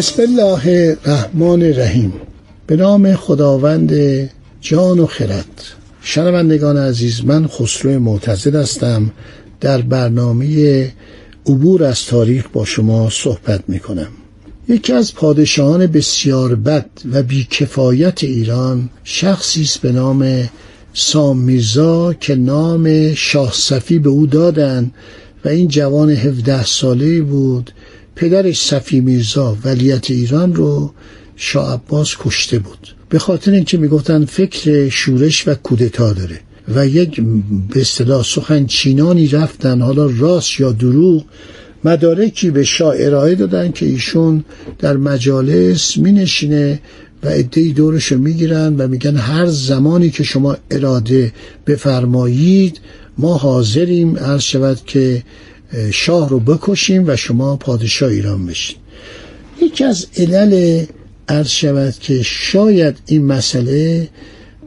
بسم الله الرحمن الرحیم. به نام خداوند جان و خرد. شنوندگان عزیز من خسرو معتزد هستم. در برنامه عبور از تاریخ با شما صحبت می کنم یکی از پادشاهان بسیار بد و بیکفایت ایران شخصی است به نام سام میرزا که نام شاه صفی به او دادن و این جوان 17 ساله بود پدرش صفی میرزا ولیت ایران رو شاه عباس کشته بود. به خاطر اینکه می‌گفتن فکر شورش و کودتا داره و یک به اصطلاح سخن چینانی رفتن حالا راست یا دروغ مدارکی به شاه ارائه دادن که ایشون در مجالس می نشینه و عدهای دورش می‌گیرن و میگن هر زمانی که شما اراده بفرمایید ما حاضریم عرض شود که شاه رو بکشیم و شما پادشاه ایران بشین. یکی از علل عرض شود که شاید این مسئله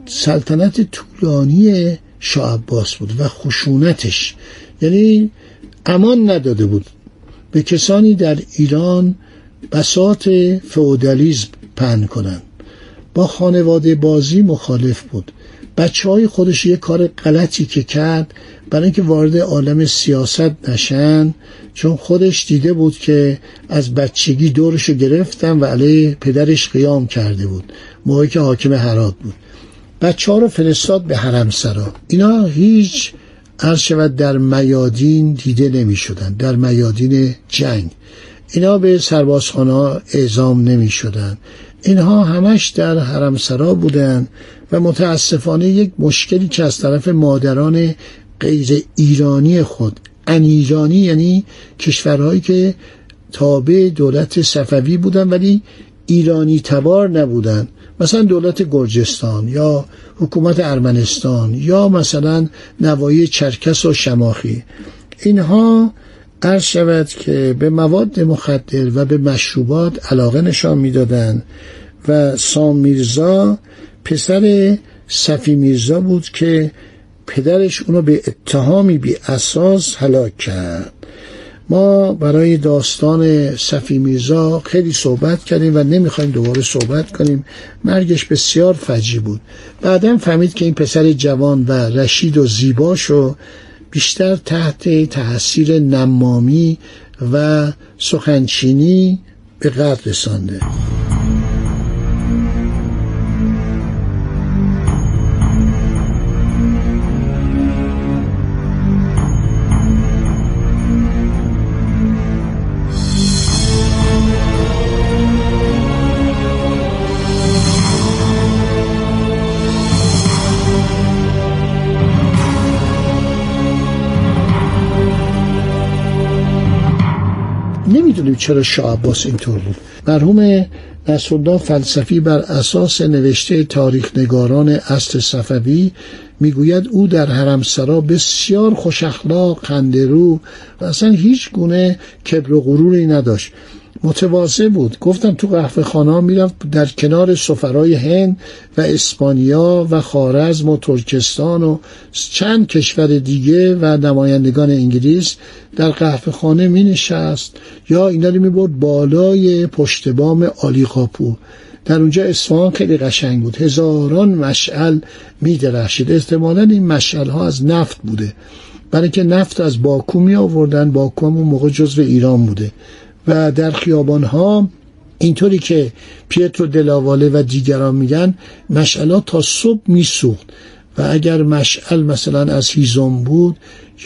سلطنت طولانی شاه عباس بود و خشونتش یعنی امان نداده بود به کسانی در ایران بسات فئودالیسم پهن کنند. با خانواده بازی مخالف بود. بچه های خودش یه کار غلطی که کرد برای اینکه وارد عالم سیاست نشن چون خودش دیده بود که از بچگی دورش گرفتن و علیه پدرش قیام کرده بود موقعی که حاکم هرات بود. بچه ها رو فرستاد به حرم سرا اینا هیچ عرض شود در میادین دیده نمی شدن در میادین جنگ. اینا به سربازخانه اعزام نمی شدن اینها همش در حرم سرا بودن و متاسفانه یک مشکلی که از طرف مادران غیر ایرانی خود انیرانی یعنی کشورهایی که تابع دولت صفوی بودن ولی ایرانی تبار نبودن مثلا دولت گرجستان یا حکومت ارمنستان یا مثلا نوایی چرکس و شماخی. اینها عرض شود که به مواد مخدر و به مشروبات علاقه نشان می‌دادند و سام میرزا پسر صفی میرزا بود که پدرش اونو به اتهامی بی اساس هلاک کرد. ما برای داستان صفی میرزا خیلی صحبت کردیم و نمی‌خوایم دوباره صحبت کنیم. مرگش بسیار فجی بود. بعدا فهمید که این پسر جوان و رشید و زیباشو بیشتر تحت تاثیر نمامی و سخنچینی به قدر رسانده. نمی‌دونیم چرا شاه عباس اینطور بود. مرحوم نصرالله فلسفی بر اساس نوشته تاریخ نگاران اصل صفوی می‌گوید او در حرمسرا بسیار خوش اخلاق خندرو و اصلا هیچ گونه کبر و غروری نداشت. متواضع بود. گفتم تو قهوه خانه می‌رفت در کنار سفرای هند و اسپانیا و خارزم و ترکستان و چند کشور دیگه و نمایندگان انگلیس در قهوه خانه می نشست یا اینا رو می برد بالای پشت بام آلی قاپو در اونجا اصفهان خیلی قشنگ بود. هزاران مشعل می درخشید احتمالا این مشعل ها از نفت بوده. برای که نفت از باکو می آوردن باکو هم موقع جزو ایران بوده. و در خیابان ها اینطوری که پیترو دلاواله و دیگران میگن مشعلات تا صبح میسوخت و اگر مشعل مثلا از هیزم بود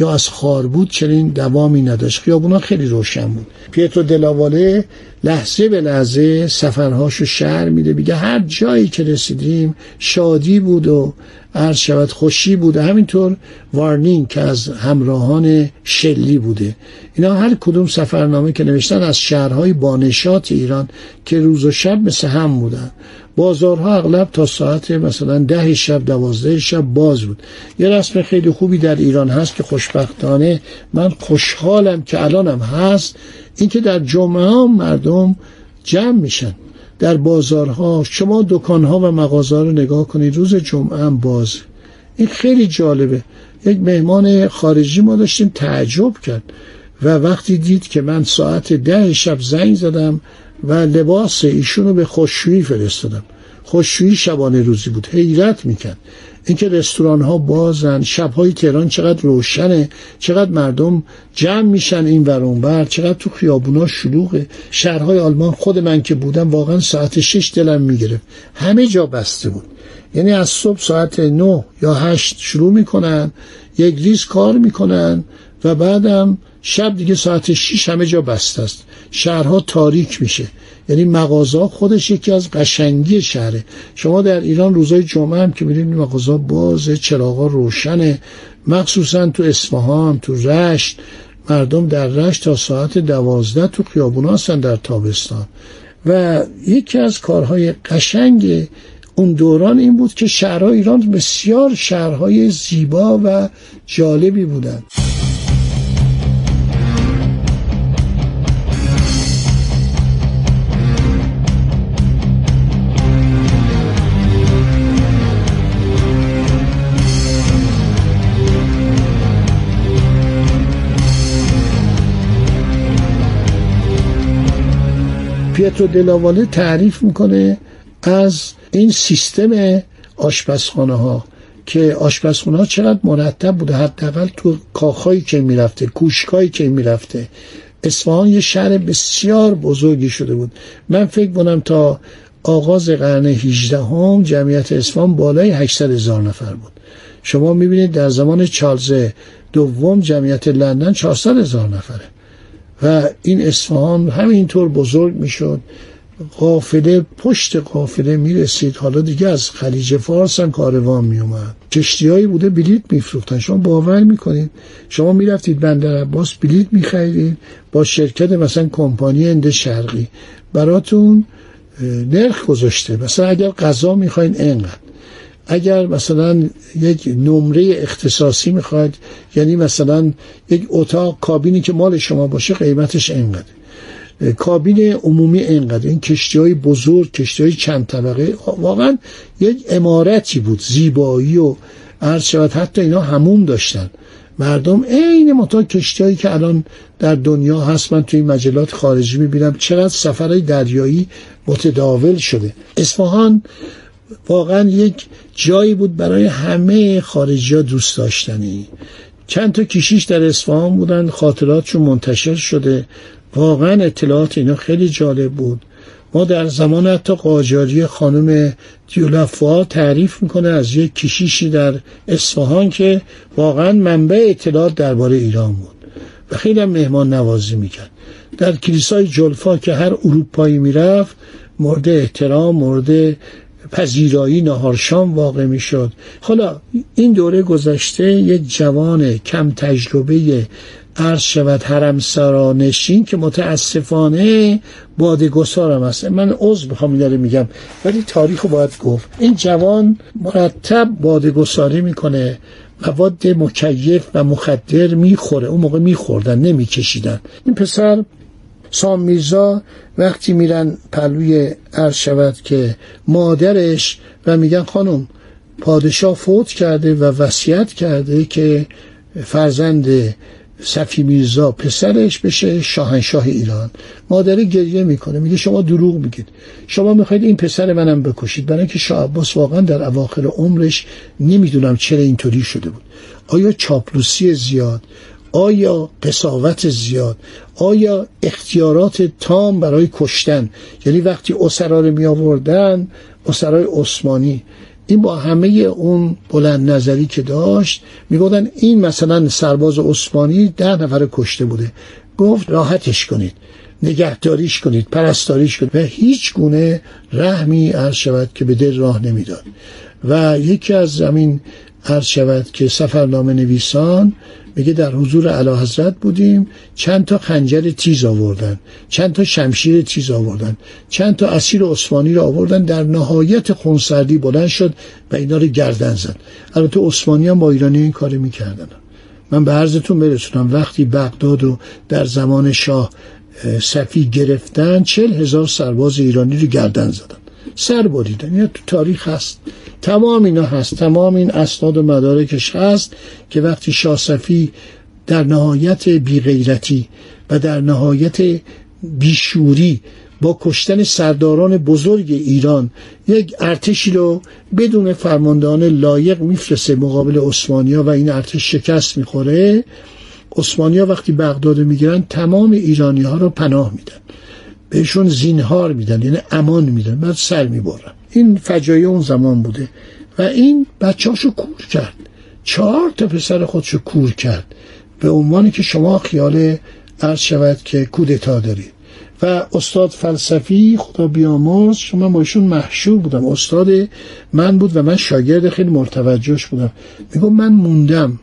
یا از خار بود چنین دوامی نداشت. خیابونا خیلی روشن بود. پیترو دلاواله لحظه به لحظه سفرهاشو شهر میده میگه هر جایی که رسیدیم شادی بود و عرض شود خوشی بوده. همینطور وارنینگ که از همراهان شلی بوده. اینا هر کدوم سفرنامه که نوشتن از شهرهای بانشات ایران که روز و شب مثل هم بودن. بازارها اغلب تا ساعت مثلا ده شب دوازده شب باز بود. یه رسم خیلی خوبی در ایران هست که خوشبختانه من خوشحالم که الانم هست. اینکه در جمعه ها مردم جمع میشن. در بازارها شما دکانها و مغازه رو نگاه کنید. روز جمعه هم باز. این خیلی جالبه. یک مهمان خارجی ما داشتیم تعجب کرد و وقتی دید که من ساعت ده شب زنگ زدم و لباس ایشونو به خوششویی فرستادم. خوششویی شبانه روزی بود. حیرت می‌کرد. اینکه رستوران ها بازن شبهای تهران چقدر روشنه چقدر مردم جمع میشن این ور بر چقدر تو خیابونا شلوغه. شهرهای آلمان خود من که بودم واقعا ساعت شش دلم می‌گرفت. همه جا بسته بود. یعنی از صبح ساعت نه یا هشت شروع می‌کنن یک ریز کار می‌کنن و بعدم شب دیگه ساعت 6 همه جا بسته است. شهرها تاریک میشه. یعنی مغازه خودش یکی از قشنگی شهره. شما در ایران روزای جمعه هم که میرین مغازه بازه چراغا روشنه. مخصوصا تو اصفهان تو رشت. مردم در رشت تا ساعت دوازده تو خیابون هستن در تابستان. و یکی از کارهای قشنگ اون دوران این بود که شهرهای ایران بسیار شهرهای زیبا و جالبی بودند. پیترو دلاواله تعریف می‌کنه از این سیستم آشپزخانه ها که آشپزخانه ها چقدر مرتب بوده حداقل تو کاخهایی که می‌رفته کوشکایی که می‌رفته. اصفهان یه شهر بسیار بزرگی شده بود. من فکر کنم تا آغاز قرن 18 هم جمعیت اصفهان بالای 800 هزار نفر بود. شما می‌بینید در زمان چارلز دوم جمعیت لندن 400 هزار نفره. و این اصفهان همینطور بزرگ می‌شد. قافله پشت قافله می‌رسید. حالا دیگه از خلیج فارس هم کاروان میومد کشتیهایی بوده بلیت میفروختن. شما باور می‌کنید؟ شما می‌رفتید بندر عباس بلیت میخریدید با شرکت مثلا کمپانی اند شرقی. براتون نرخ گذاشته. مثلا اگر غذا می‌خواین انقدر اگر مثلا یک نمره اختصاصی می‌خواید یعنی مثلا یک اتاق کابینی که مال شما باشه قیمتش انقدر کابین عمومی انقدر این کشتی های بزرگ کشتی های چند طبقه. واقعا یک امارتی بود زیبایی و عرض شود. حتی اینا همون داشتن. مردم عین متا کشتی که الان در دنیا هست من توی مجلات خارجی می‌بینم چقدر سفرهای دریایی متداول شده. اصفهان واقعا یک جایی بود برای همه خارجی ها دوست داشتنی. چند تا کشیش در اصفهان بودن خاطراتشون منتشر شده. واقعا اطلاعات اینا خیلی جالب بود. ما در زمان حتی قاجاری خانم دیولفوا تعریف می‌کنه از یک کشیشی در اصفهان که واقعا منبع اطلاعات درباره ایران بود و خیلی هم مهمان نوازی می‌کرد. در کلیسای جلفا که هر اروپایی می‌رفت مورد احترام مورد پذیرایی نهارشام واقع می شد حالا این دوره گذشته یک جوان کم تجربه عرض شود حرم سرانشین که متاسفانه بادگسارم هست من عضو بخوام داره میگم ولی تاریخ باید گفت. این جوان مرتب بادگساری می‌کنه مواد مکیف و مخدر می‌خوره اون موقع میخوردن نمیکشیدن. این پسر سام میرزا وقتی میرن پلوی عرض شود که مادرش و میگن خانم پادشاه فوت کرده و وصیت کرده که فرزند صفی میرزا پسرش بشه شاهنشاه ایران. مادر گریه می‌کنه میگه شما دروغ میگید. شما می‌خواید این پسر منم بکشید. برای اینکه شاه عباس واقعا در اواخر عمرش نمی‌دونم چرا اینطوری شده بود. آیا چاپلوسی زیاد آیا قصاوت زیاد؟ آیا اختیارات تام برای کشتن؟ یعنی وقتی اسرا رو می آوردن اسرای عثمانی این با همه اون بلند نظری که داشت می‌گفتن این مثلا سرباز عثمانی ده نفر کشته بوده. گفت راحتش کنید نگهداریش کنید پرستاریش کنید. و هیچ گونه رحمی عرض شود که به دل راه نمی‌داد. و یکی از زمین عرض شود که سفرنامه نویسان میگه در حضور علا حضرت بودیم چند تا خنجر تیز آوردن چند تا شمشیر تیز آوردن چند تا اسیر عثمانی رو آوردن در نهایت خونسردی بلند شد و اینا رو گردن زد. البته عثمانی هم با ایرانی این کار می‌کردن. من به عرضتون برسونم وقتی بغداد رو در زمان شاه صفی گرفتن چل هزار سرباز ایرانی رو گردن زدن. سر بریدن. اینا تو تاریخ هست. تمام اینا هست. تمام این اسناد و مدارکش هست که وقتی شاسفی در نهایت بیغیرتی و در نهایت بیشوری با کشتن سرداران بزرگ ایران یک ارتشی رو بدون فرماندهان لایق میفرسته مقابل عثمانیا و این ارتش شکست می‌خوره. عثمانیا وقتی بغداد می‌گیرن تمام ایرانی ها رو پناه میدن. بهشون زینهار میدن یعنی امان میدن. بعد سر می‌برن این فجایع اون زمان بوده. و این بچهاشو کور کرد. چهار تا پسر خودشو کور کرد. به عنوانی که شما خیال عرض شود که کودتا دارید. و استاد فلسفی خدا بیامرز شما با ایشون محشور بودم. استاد من بود و من شاگرد خیلی مرتوجهش بودم. میگم من موندم.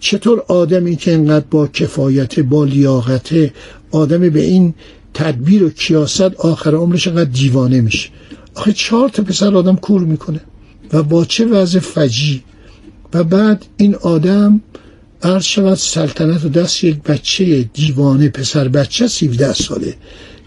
چطور آدمی که انقدر با کفایت با لیاقت آدمی به این تدبیر و کیاست آخر عمرش انقدر دیوانه میشه. آخه چهار تا پسر آدم کور می‌کنه و با چه وضع فجی؟ و بعد این آدم عرض شود سلطنت و دست یک بچه دیوانه پسر بچه سیوده ساله.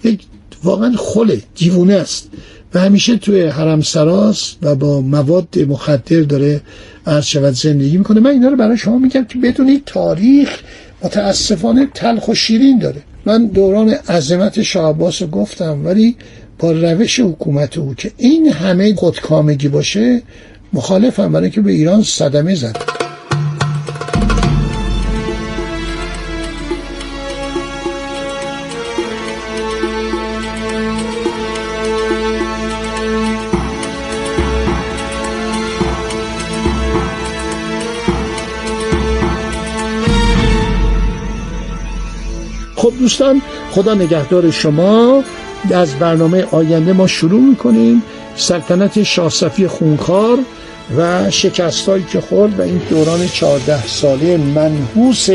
یک واقعا خله دیوونه است. و همیشه توی حرم سراس و با مواد مخدر داره عرض شود زندگی می‌کنه. من اینا رو برای شما میگم که بدونید تاریخ متاسفانه تلخ و شیرین داره. من دوران عظمت شاه رو گفتم ولی با روش حکومت او که این همه خودکامگی باشه مخالفم برای که به ایران صدمه زد خب دوستان خدا نگهدار شما. از برنامه آینده ما شروع می‌کنیم. سلطنت شاهصفی خونخوار و شکستایی که خورد و این دوران چهارده ساله منحوس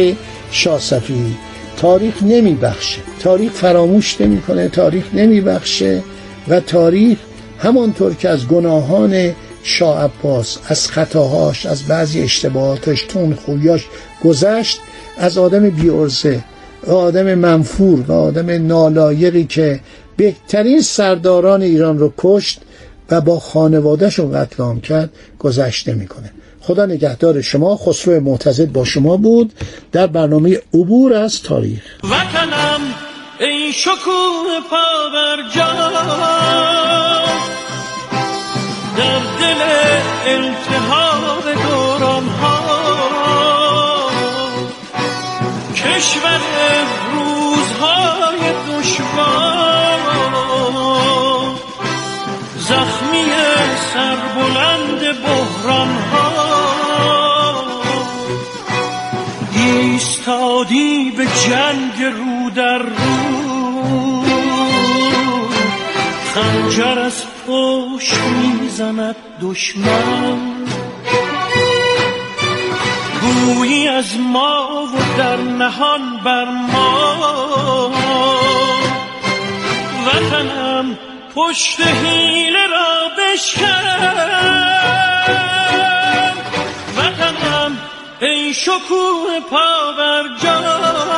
شاهصفی تاریخ نمیبخشه. تاریخ فراموش نمی‌کنه تاریخ نمیبخشه و تاریخ همانطور که از گناهان شاه عباس از خطاهاش از بعضی اشتباهاتش تون خویاش گذشت از آدم بیورزه و آدم منفور و آدم نالایقی که بهترین سرداران ایران رو کشت و با خانوادهشون قتل عام کرد گذشته می‌کنه. خدا نگهدار شما خسرو معتزد با شما بود. در برنامه عبور از تاریخ. وطنم ای شکوه پاورجان در دل التهاب دوران ها کشور جنگ رو در رو. خنجر از پشت می‌زند دشمن. گویی از ما و در نهان بر ما. وطنم پشت حیله را بشکن. وطنم ای شکوه پاورجان.